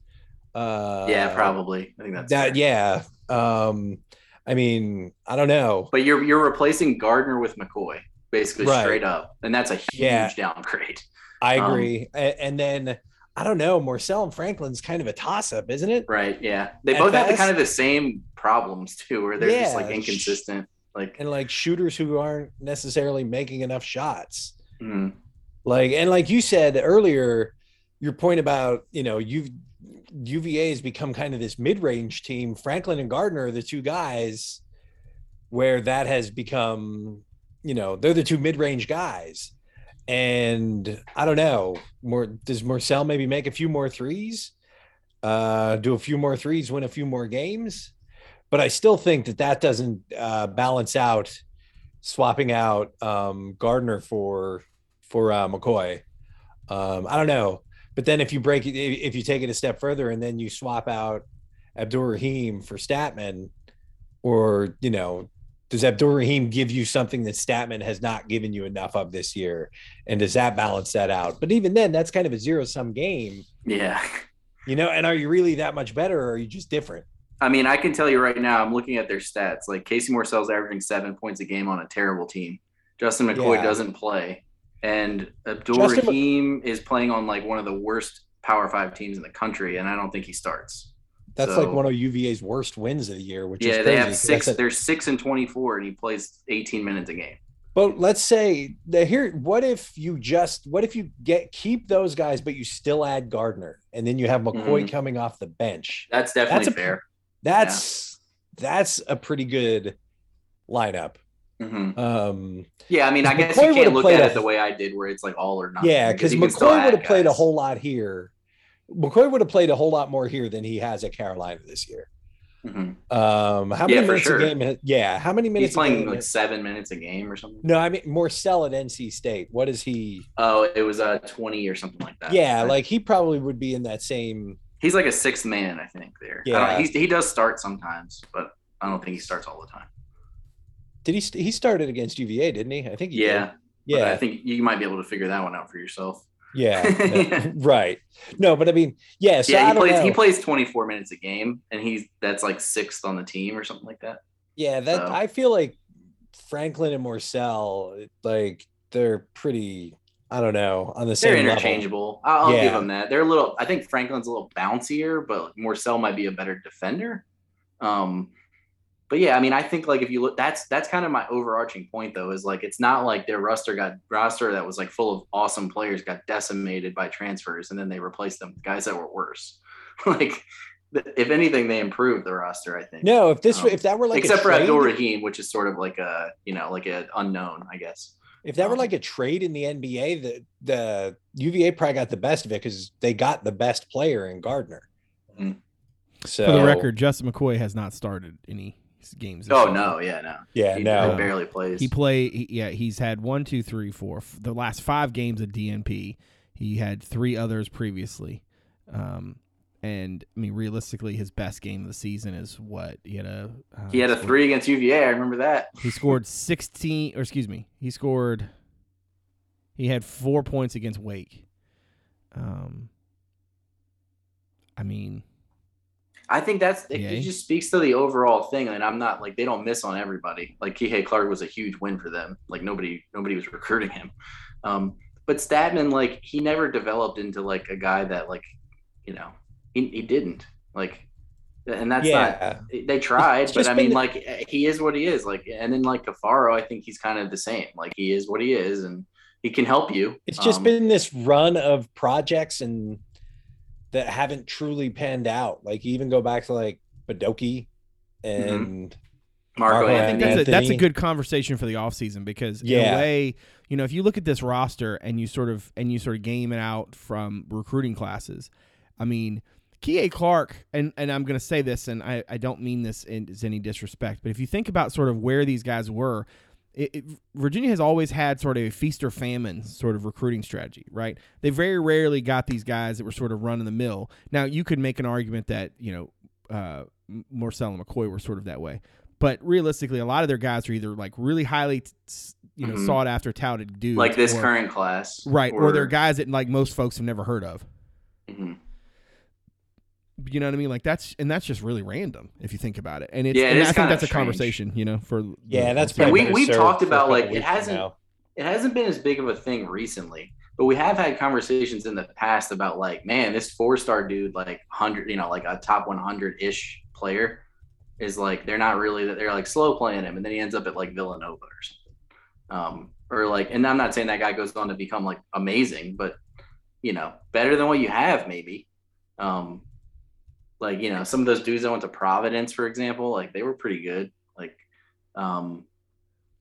Uh, Yeah, probably. I think that's that. fair. Yeah. Um, I mean, I don't know. But you're you're replacing Gardner with McCoy, basically Right. straight up, and that's a huge Yeah. downgrade. I Um, agree. A- and then I don't know. Morsell and Franklin's kind of a toss up, isn't it? Right? Yeah, they At both have the kind of the same problems too, where they're just like inconsistent. Like, And like shooters who aren't necessarily making enough shots. mm, Like, and like you said earlier, your point about you know you UVA has become kind of this mid-range team. Franklin and Gardner are the two guys where that has become, you know, they're the two mid-range guys. And I don't know, more does Morsell maybe make a few more threes? Uh, do a few more threes, win a few more games. But I still think that that doesn't uh, balance out swapping out um, Gardner for for uh, McCoy. Um, I don't know. But then if you break it, if you take it a step further and then you swap out Abdur Rahim for Stattmann, or you know, does Abdur Rahim give you something that Stattmann has not given you enough of this year? And does that balance that out? But even then, that's kind of a zero sum game, Yeah. you know. And are you really that much better, or are you just different? I mean, I can tell you right now, I'm looking at their stats. Like Casey Morsell's averaging seven points a game on a terrible team. Justin McCoy Yeah. doesn't play. And Abdul Justin Mc- Rahim is playing on like one of the worst Power Five teams in the country, and I don't think he starts. That's So- like one of UVA's worst wins of the year, which Yeah, crazy. they have six. They're six and twenty-four, and he plays 18 minutes a game. But let's say that here, what if you just what if you get keep those guys, but you still add Gardner, and then you have McCoy Mhm. coming off the bench? That's definitely That's a- fair. That's that's a pretty good lineup. Hmm Um, Yeah, I mean, I guess McCoy you can't look at a- it the way I did, where it's like all or nothing. yeah, because you can still McCoy would have played a whole lot here. McCoy would have played a whole lot more here than he has at Carolina this year. Mhm. Um, how many Yeah, minutes sure. a game? Yeah, how many minutes? He's a playing like seven minutes a game or something. no, I mean Morsell at NC State. What is he? Oh, it was uh 20 or something like that. Yeah, But like he probably would be in that same. he's like a sixth man, I think. There, I Yeah. don't, he's, he does start sometimes, but I don't think he starts all the time. Did he? He started against UVA, didn't he? I think. He did. Yeah, but Yeah. I think you might be able to figure that one out for yourself. Yeah, right. No, but I mean, yeah. So yeah, he plays he plays 24 minutes a game, and he's that's like sixth on the team or something like that. Yeah, that so. I feel like Franklin and Morsell, like they're pretty. I don't know on the same. They're same level. interchangeable. I'll, I'll give them that. They're a little. I think Franklin's a little bouncier, but Morsell might be a better defender. Um, but yeah, I mean, I think like if you look, that's that's kind of my overarching point though. Is like it's not like their roster got roster that was like full of awesome players got decimated by transfers, and then they replaced them with guys that were worse. like if anything, they improved the roster. I think. No, if this Um, if that were like except for trade, Abdur Rahim, which is sort of like a you know like an unknown, I guess. if that were um, like a trade in the NBA, the the UVA probably got the best of it because they got the best player in Gardner. Mhm. So For the record, Justin McCoy has not started any games. Oh season. no, yeah, no, yeah, he no, barely plays. He play. He, yeah, he's had one, two, three, four. f- The last five games of DNP. He had three others previously. Um, and I mean, realistically, his best game of the season is what he had a. Uh, He had a scored- three against UVA. I remember that. He scored sixteen, or excuse me, he scored. He had four points against Wake. Um, I mean, I think that's it, it just speaks to the overall thing. And I'm not like they don't miss on everybody. Like Kihei Clark was a huge win for them. Like nobody nobody was recruiting him. Um, but Stattmann, like he never developed into like a guy that like, you know, he, he didn't like, and that's not. They tried, but I mean, been- like he is what he is. Like, and then like Caffaro, I think he's kind of the same. Like he is what he is, and he can help you. it's just Um, been this run of projects and that haven't truly panned out. Like you even go back to like Badoki mm-hmm. and Marco Marco I think that's a, that's a good conversation for the offseason because in Yeah. a way, you know, if you look at this roster and you sort of and you sort of game it out from recruiting classes, I mean, Kihei Clark, and, and I'm going to say this, and I, I don't mean this in, as any disrespect, but if you think about sort of where these guys were, it, it, Virginia has always had sort of a feast or famine sort of recruiting strategy, right? They very rarely got these guys that were sort of running the mill. Now, you could make an argument that, you know, uh, Morsell and McCoy were sort of that way. But realistically, a lot of their guys are either like really highly, you know, Mhm. sought after, touted dudes, like this or- current class, right? Or, they're guys that like most folks have never heard of. Mhm. You know what I mean? Like that's and that's just really random if you think about it. And it's Yeah, and is I think kinda that's a strange. conversation, you know, for yeah, that's the- And probably we we've talked about, like, it hasn't- now. it hasn't been as big of a thing recently, but we have had conversations in the past about like, man, this four star dude, like hundred, you know, like a top one hundred ish player, is like they're not really that they're like slow playing him, and then he ends up at like Villanova or something, um, or like, and I'm not saying that guy goes on to become like amazing, but you know, better than what you have, maybe. Um, like you know, some of those dudes that went to Providence, for example, like they were pretty good. Like, um,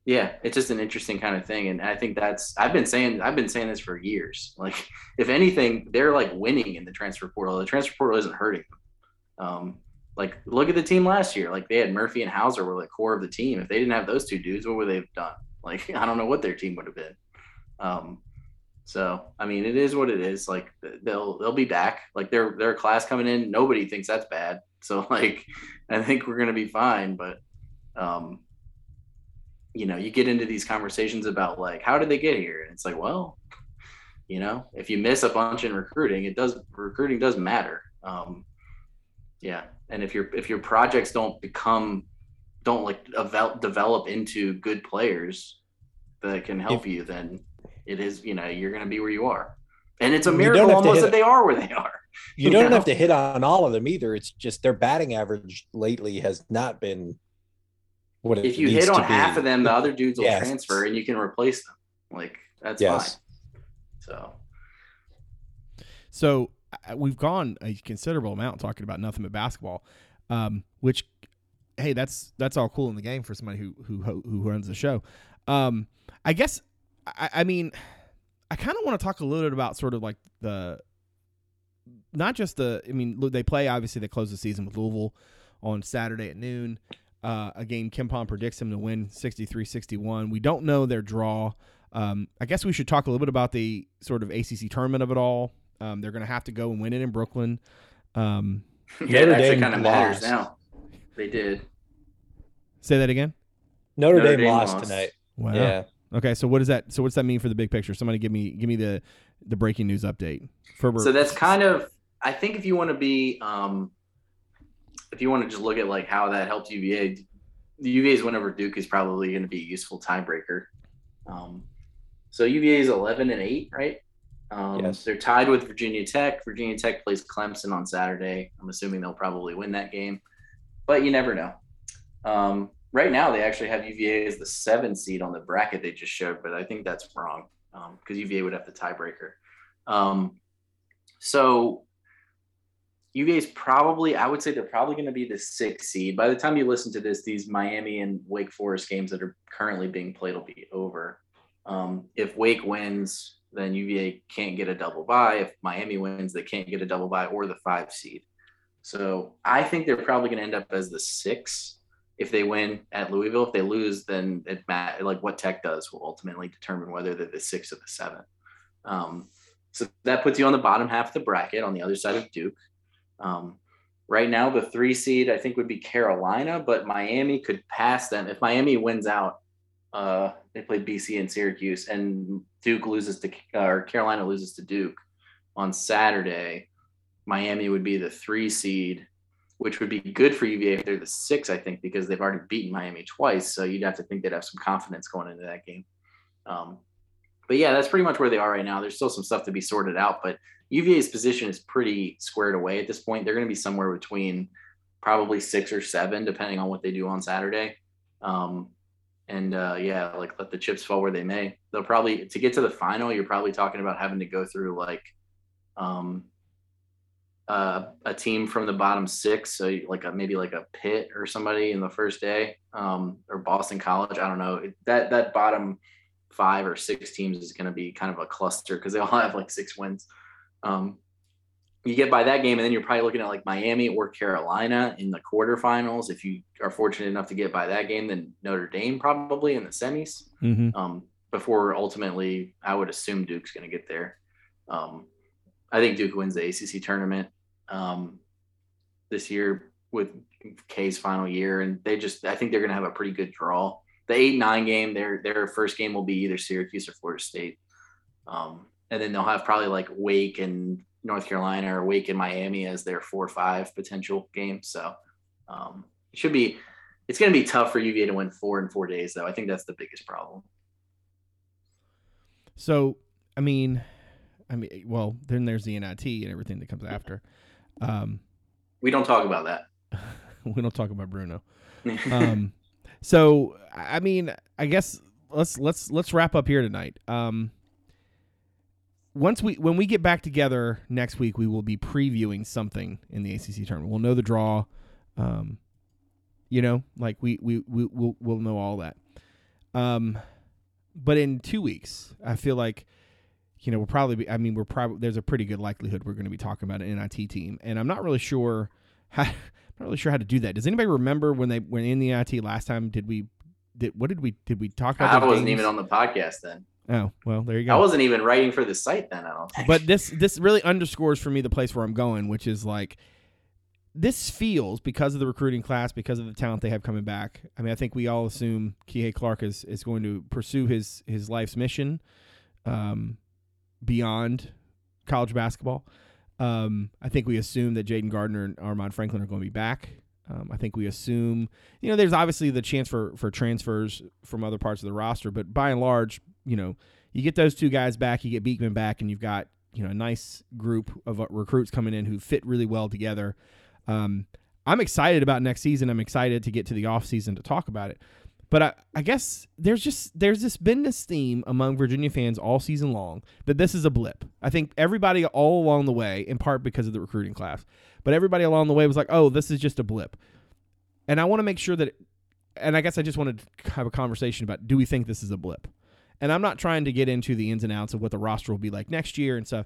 yeah, it's just an interesting kind of thing, and I think that's I've been saying I've been saying this for years. Like, if anything, they're like winning in the transfer portal. The transfer portal isn't hurting them. Um, like, look at the team last year. Like, they had Murphy and Hauser were like core of the team. If they didn't have those two dudes, what would they have done? Like, I don't know what their team would have been. Um, so I mean, it is what it is. Like they'll they'll be back. Like their their class coming in, nobody thinks that's bad. So like, I think we're gonna be fine. But um, you know, you get into these conversations about like how did they get here, and it's like, well, you know, if you miss a bunch in recruiting, it does recruiting does matter. Um, yeah, and if your if your projects don't become don't like develop develop into good players that can help you, then it is you know you're going to be where you are and it's a miracle almost that it. they are where they are You don't know? have to hit on all of them either. It's just their batting average lately has not been what it if you needs hit on to be. half of them the other dudes will Yes. transfer and you can replace them like that's Yes. fine so So uh, we've gone a considerable amount talking about nothing but basketball, um, which, hey, that's that's all cool in the game for somebody who who ho- who runs the show. Um, I guess, I, I mean, I kind of want to talk a little bit about sort of like the, not just the. I mean, they play obviously they close the season with Louisville on Saturday at noon. Uh, a game KenPom predicts them to win 63-61. We don't know their draw. Um, I guess we should talk a little bit about the sort of ACC tournament of it all. Um, they're going to have to go and win it in Brooklyn. Um, yeah Notre Dame kind of matters lost. now they did say that again. Notre, Notre Dame, Dame lost, lost. tonight. Wow. Yeah. Okay. So what does that? So what's that mean for the big picture? Somebody give me give me the the breaking news update. Ferber. so that's kind of i think if you want to be um if you want to just look at like how that helped uva the uva's win over duke is probably going to be a useful tiebreaker um so uva is 11 and 8 right um Yes. they're tied with virginia tech virginia tech plays clemson on saturday i'm assuming they'll probably win that game but you never know um right now they actually have uva as the seven seed on the bracket they just showed but i think that's wrong because uva would have the tiebreaker um so UVA is probably, I would say they're probably going to be the sixth seed. By the time you listen to this, these Miami and Wake Forest games that are currently being played will be over. Um, if Wake wins, then UVA can't get a double bye. If Miami wins, they can't get a double bye or the five seed. So I think they're probably going to end up as the six if they win at Louisville. If they lose, then it like what Tech does will ultimately determine whether they're the six or the seven. Um, so that puts you on the bottom half of the bracket on the other side of Duke. Um, right now, the three seed I think would be Carolina, but Miami could pass them if Miami wins out. Uh, they play BC and Syracuse, and Duke loses to or Carolina loses to Duke on Saturday. Miami would be the three seed, which would be good for UVA if they're the six, I think, because they've already beaten Miami twice. So you'd have to think they'd have some confidence going into that game. Um, but yeah, that's pretty much where they are right now. There's still some stuff to be sorted out, but UVA's position is pretty squared away at this point. They're going to be somewhere between probably six or seven, depending on what they do on Saturday. Um, and uh, yeah, like let the chips fall where they may. They'll probably to get to the final. You're probably talking about having to go through like um, uh, a team from the bottom six, so like a, maybe like a Pitt or somebody in the first day, um, or Boston College. I don't know. That that bottom five or six teams is going to be kind of a cluster because they all have like six wins. Um, you get by that game, and then you're probably looking at like Miami or Carolina in the quarterfinals. If you are fortunate enough to get by that game, then Notre Dame probably in the semis. Mm-hmm. Um, before ultimately, I would assume Duke's going to get there. Um, I think Duke wins the ACC tournament um, this year with K's final year, and they just I think they're going to have a pretty good draw. The eight nine game, their their first game will be either Syracuse or Florida State, um, and then they'll have probably like Wake and North Carolina or Wake and Miami as their four or five potential games. So um, it should be. It's going to be tough for UVA to win four in four days, though. I think that's the biggest problem. So I mean, I mean, well, then there's the NIT and everything that comes after. Um, We don't talk about that. we don't talk about Bruno. Um, so I mean, I guess let's let's let's wrap up here tonight. Um, once we when we get back together next week, we will be previewing something in the ACC tournament. We'll know the draw. Um, you know, like we we we we'll, we'll know all that. Um, but in two weeks, I feel like you know we'll probably be. I mean, we're probably there's a pretty good likelihood we're going to be talking about an NIT team, and I'm not really sure how. I'm not really sure how to do that. Does anybody remember when they when in the NIT last time? Did we did what did we did we talk about? I wasn't games? even on the podcast then. Oh well, there you go. I wasn't even writing for the site then. I don't think. But this this really underscores for me the place where I'm going, which is like this feels because of the recruiting class, because of the talent they have coming back. I mean, I think we all assume Kihei Clark is is going to pursue his his life's mission um, beyond college basketball. Um, I think we assume that Jayden Gardner and Armaan Franklin are going to be back. Um, I think we assume, you know, there's obviously the chance for for transfers from other parts of the roster, but by and large, you know, you get those two guys back, you get Beekman back, and you've got you know a nice group of uh, recruits coming in who fit really well together. Um, I'm excited about next season. I'm excited to get to the off season to talk about it. But I, I guess there's just there's this been this theme among Virginia fans all season long that this is a blip. I think everybody all along the way, in part because of the recruiting class, but everybody along the way was like, "Oh, this is just a blip." And I want to make sure that, and I guess I just wanted to have a conversation about: Do we think this is a blip? And I'm not trying to get into the ins and outs of what the roster will be like next year and stuff.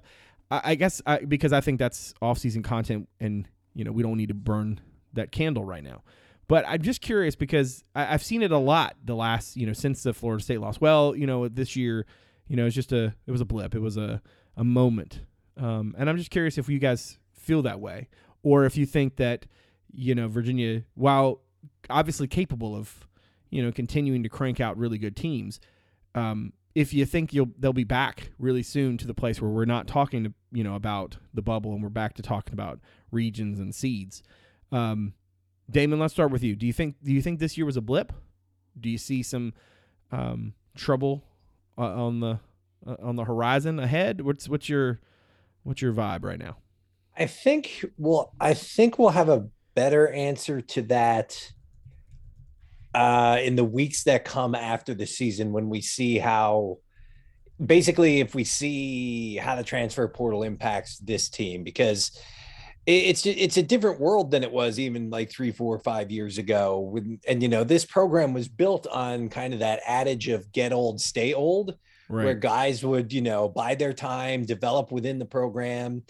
I, I guess I, because I think that's off-season content, and you know we don't need to burn that candle right now. But I'm just curious because I, I've seen it a lot the last, you know, since the Florida State loss. Well, you know, this year, you know, it's just a, it was a blip. It was a, a moment. Um, and I'm just curious if you guys feel that way or if you think that, you know, Virginia, while obviously capable of, you know, continuing to crank out really good teams, um, if you think you'll they'll be back really soon to the place where we're not talking to you know about the bubble and we're back to talking about regions and seeds. Um, Damon, let's start with you. Do you think do you think this year was a blip? Do you see some um, trouble uh, on the uh, on the horizon ahead? What's what's your what's your vibe right now? I think well, I think we'll have a better answer to that uh, in the weeks that come after the season when we see how basically if we see how the transfer portal impacts this team because it's it's a different world than it was even like three, four, five years ago. When, and you know, this program was built on kind of that adage of "get old, stay old." where guys would you know buy their time develop within the program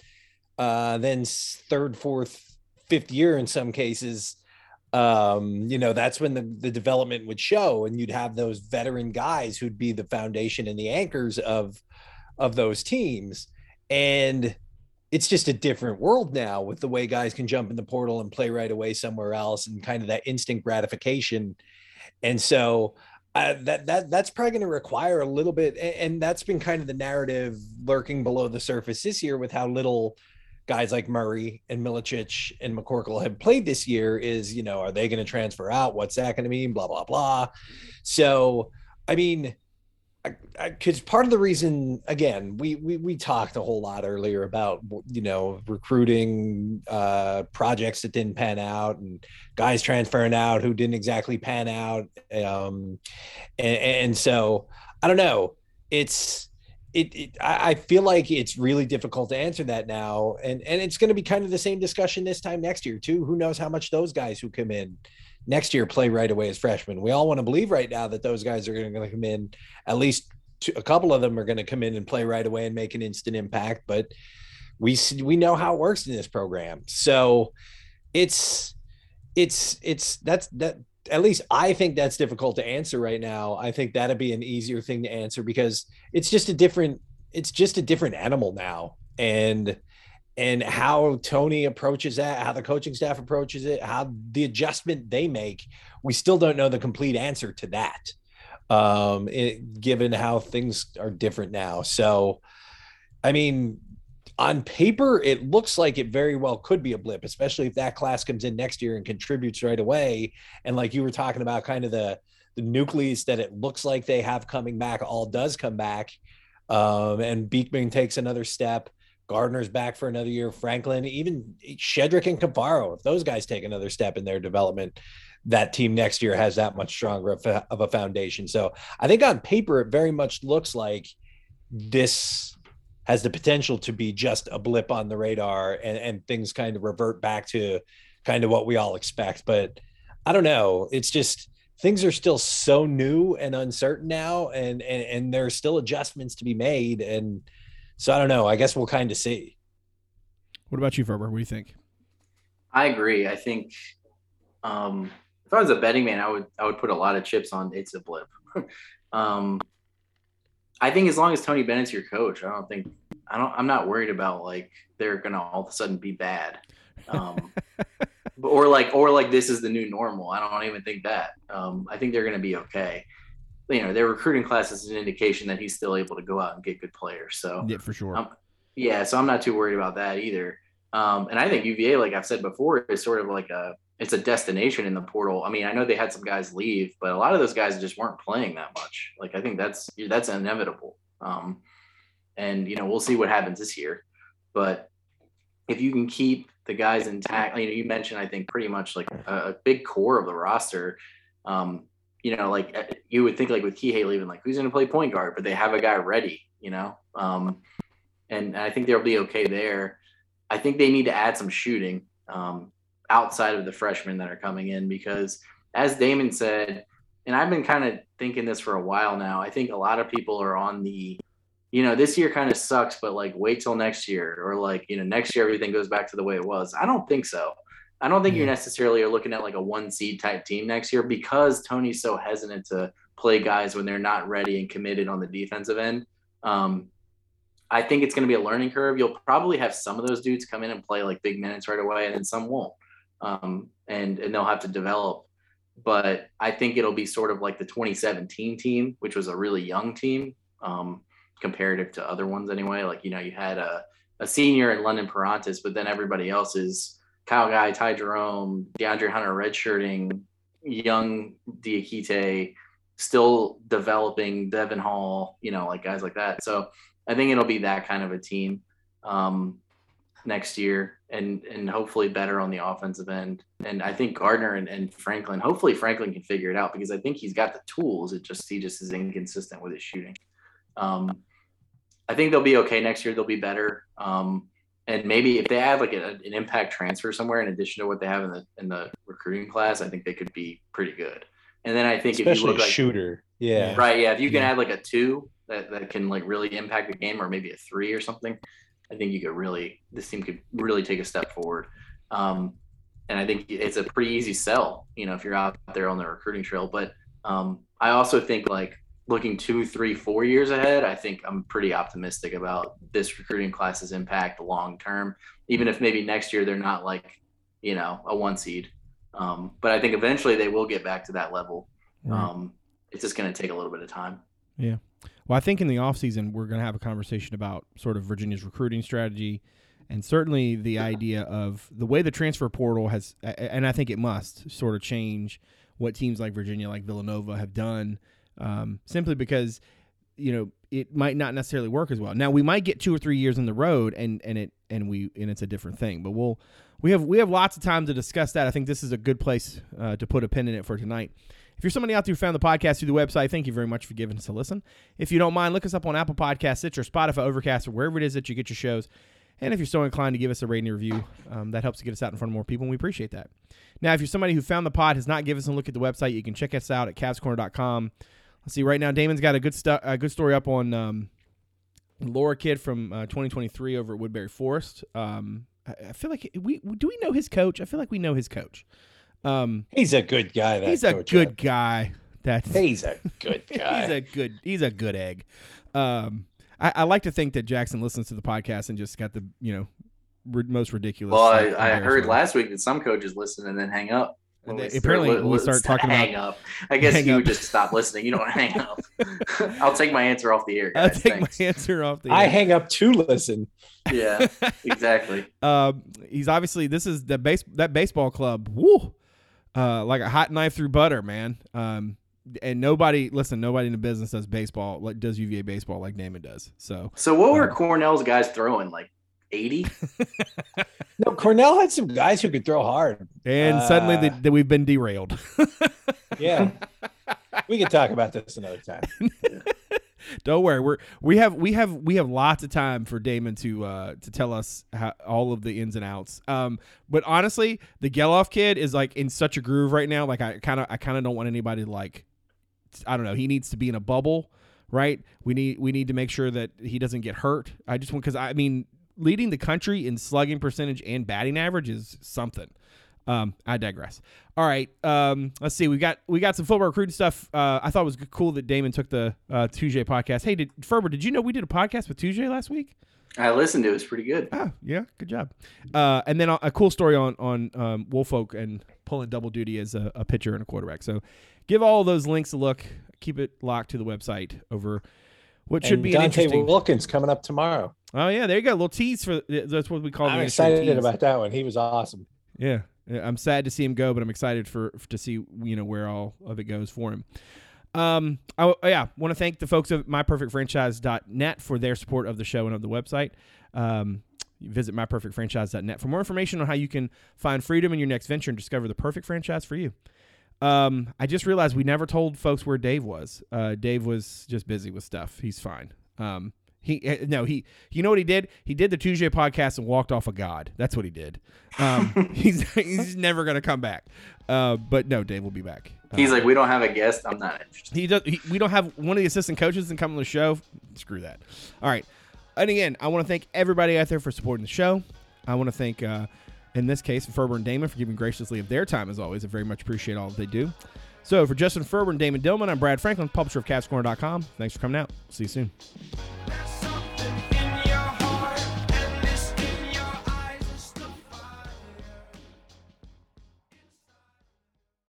uh then third fourth fifth year in some cases um you know that's when the, the development would show and you'd have those veteran guys who'd be the foundation and the anchors of of those teams and it's just a different world now with the way guys can jump in the portal and play right away somewhere else and kind of that instant gratification and so uh, that that that's probably going to require a little bit, a- and that's been kind of the narrative lurking below the surface this year with how little guys like Murray and Milicic and McCorkle have played this year. Is you know, are they going to transfer out? What's that going to mean? Blah blah blah. So, I mean, because part of the reason, again, we we we talked a whole lot earlier about you know recruiting uh, projects that didn't pan out and guys transferring out who didn't exactly pan out. Um, and, and so I don't know. It's it, it I feel like it's really difficult to answer that now, and and it's going to be kind of the same discussion this time next year too. Who knows how much those guys who come in next year play right away as freshmen? We all want to believe right now that those guys are going to come in. At least two, a couple of them are going to come in and play right away and make an instant impact. But we we know how it works in this program, so it's it's it's that's that at least I think that's difficult to answer right now. I think that'd be an easier thing to answer because it's just a different it's just a different animal now. And and how Tony approaches that, how the coaching staff approaches it, how the adjustment they make, we still don't know the complete answer to that. Um, it, given how things are different now. So, I mean, on paper, it looks like it very well could be a blip, especially if that class comes in next year and contributes right away. And like you were talking about, kind of the the nucleus that it looks like they have coming back all does come back. Um, and Beekman takes another step. Gardner's back for another year. Franklin, even Shedrick and Caffaro, if those guys take another step in their development, that team next year has that much stronger of a, of a foundation. So I think on paper, it very much looks like this has the potential to be just a blip on the radar and, and things kind of revert back to kind of what we all expect. But I don't know. It's just things are still so new and uncertain now, and and, and there's still adjustments to be made. And so I don't know. I guess we'll kind of see. What about you, Ferber? What do you think? I agree. I think um, if I was a betting man, I would I would put a lot of chips on it's a blip. um, I think as long as Tony Bennett's your coach, I don't think I don't I'm not worried about like they're gonna all of a sudden be bad. Um, or like or like this is the new normal. I don't even think that. Um, I think they're gonna be okay. You know, their recruiting class is an indication that he's still able to go out and get good players. So Yeah, for sure. Um, yeah, so I'm not too worried about that either. Um, and I think UVA, like I've said before, is sort of like a it's a destination in the portal. I mean, I know they had some guys leave, but a lot of those guys just weren't playing that much. Like I think that's that's inevitable. Um, and you know, we'll see what happens this year. But if you can keep the guys intact, you know, you mentioned I think pretty much like a, a big core of the roster. Um, you know, like uh, you would think like with Kihei leaving, like who's going to play point guard, but they have a guy ready. You know, um, and I think they'll be okay there. I think they need to add some shooting um, outside of the freshmen that are coming in because, as Damon said, and I've been kind of thinking this for a while now. I think a lot of people are on the, you know, this year kind of sucks, but like wait till next year, or like you know, next year everything goes back to the way it was. I don't think so. I don't think you necessarily are looking at like a one seed type team next year because Tony's so hesitant to play guys when they're not ready and committed on the defensive end. Um, I think it's going to be a learning curve. You'll probably have some of those dudes come in and play like big minutes right away, and then some won't, um, and and they'll have to develop. But I think it'll be sort of like the 2017 team, which was a really young team, um, comparative to other ones anyway. Like you know, you had a a senior in London Perrantes, but then everybody else is Kyle Guy, Ty Jerome, De'Andre Hunter redshirting, young Diakite, still developing Devon Hall, you know, like guys like that. So I think it'll be that kind of a team um, next year, and and hopefully better on the offensive end. And I think Gardner and, and Franklin, hopefully Franklin can figure it out because I think he's got the tools. It just he just is inconsistent with his shooting. Um, I think they'll be okay next year. They'll be better. Um, and maybe if they add like a, an impact transfer somewhere in addition to what they have in the in the recruiting class, I think they could be pretty good. And then I think if you Especially look like shooter. Yeah. Right. Yeah. If you can Yeah. add like a two that, that can like really impact the game or maybe a three or something, I think you could really, this team could really take a step forward. Um, and I think it's a pretty easy sell, you know, if you're out there on the recruiting trail. But um, I also think like looking two, three, four years ahead, I think I'm pretty optimistic about this recruiting class's impact long term, even if maybe next year they're not like, you know, a one seed. Um, but I think eventually they will get back to that level. Right. Um, it's just going to take a little bit of time. Yeah. Well, I think in the offseason, we're going to have a conversation about sort of Virginia's recruiting strategy and certainly the idea of the way the transfer portal has, and I think it must sort of change what teams like Virginia, like Villanova, have done um, simply because, you know, it might not necessarily work as well. Now we might get two or three years in the road, and and it and we and it's a different thing. But we'll we have we have lots of time to discuss that. I think this is a good place uh, to put a pin in it for tonight. If you're somebody out there who found the podcast through the website, thank you very much for giving us a listen. If you don't mind, look us up on Apple Podcasts, Stitcher, Spotify, Overcast, or wherever it is that you get your shows. And if you're so inclined to give us a rating review, um, that helps to get us out in front of more people, and we appreciate that. Now, if you're somebody who found the pod, has not given us a look at the website, you can check us out at cavscorner.com. Let's see, right now, Damon's got a good, stu- a good story up on um, Lora Kid from uh, 2023 over at Woodberry Forest. Um, I, I feel like we do we know his coach? I feel like we know his coach. Um, He's a good guy. That he's a good Ed. guy. That's He's a good guy. he's a good he's a good egg. Um, I, I like to think that Jackson listens to the podcast and just got the you know ri- most ridiculous. Well, I, I heard last week that some coaches listen and then hang up. When And we they- apparently start, when we start talking about- hang up. I guess hang you up. would just stop listening. You don't hang up. I'll take my answer off the air. I'll take Thanks. my answer off the. Air. I hang up to listen. Yeah, exactly. um, he's obviously this is the base that baseball club. Woo, uh, like a hot knife through butter, man. Um, and nobody listen, nobody in the business does baseball like does UVA baseball like Damon does. So So what were Um, Cornell's guys throwing? Like 80? No, Cornell had some guys who could throw hard. and suddenly Uh, that that we've been derailed. Yeah. we can talk about this another time. Don't worry, we're we have we have we have lots of time for Damon to uh to tell us how, all of the ins and outs. Um, but honestly, the Gelof kid is like in such a groove right now. Like I kind of I kind of don't want anybody to like I don't know. He needs to be in a bubble, right? We need we need to make sure that he doesn't get hurt. I just want because I mean leading the country in slugging percentage and batting average is something. Um, I digress. All right, um, let's see. We got we got some football recruiting stuff. Uh, I thought it was cool that Damon took the uh, Tuesday podcast. Hey, did Ferber? Did you know we did a podcast with Tuesday last week? I listened to it. It was pretty good. Oh, yeah, good job. Uh, and then a, a cool story on on um, Woolfolk and pulling double duty as a, a pitcher and a quarterback. So, give all those links a look. Keep it locked to the website over what should And be an Dante. Wilkins coming up tomorrow. Oh yeah, there you go. A little tease for that's what we call. I'm excited tease. about that one. He was awesome. Yeah, Yeah, I'm sad to see him go, but I'm excited for to see you know where all of it goes for him. Um, I, yeah, want to thank the folks of myperfectfranchise.net for their support of the show and of the website. Um, visit myperfectfranchise.net for more information on how you can find freedom in your next venture and discover the perfect franchise for you. Um, I just realized we never told folks where Dave was. Uh, Dave was just busy with stuff. He's fine. Um, he eh, no he you know what he did? He did the Tuesday podcast and walked off a god. That's what he did. Um, he's he's never gonna come back. Uh, but no, Dave will be back. He's Uh, like, we don't have a guest. I'm not interested. he does. He, we don't have one of the assistant coaches and come on the show. Screw that. All right. And again, I want to thank everybody out there for supporting the show. I want to thank, uh, in this case, Ferber and Damon for giving graciously of their time as always. I very much appreciate all that they do. So for Justin Ferber and Damon Dillman, I'm Brad Franklin, publisher of CavsCorner.com. Thanks for coming out. See you soon.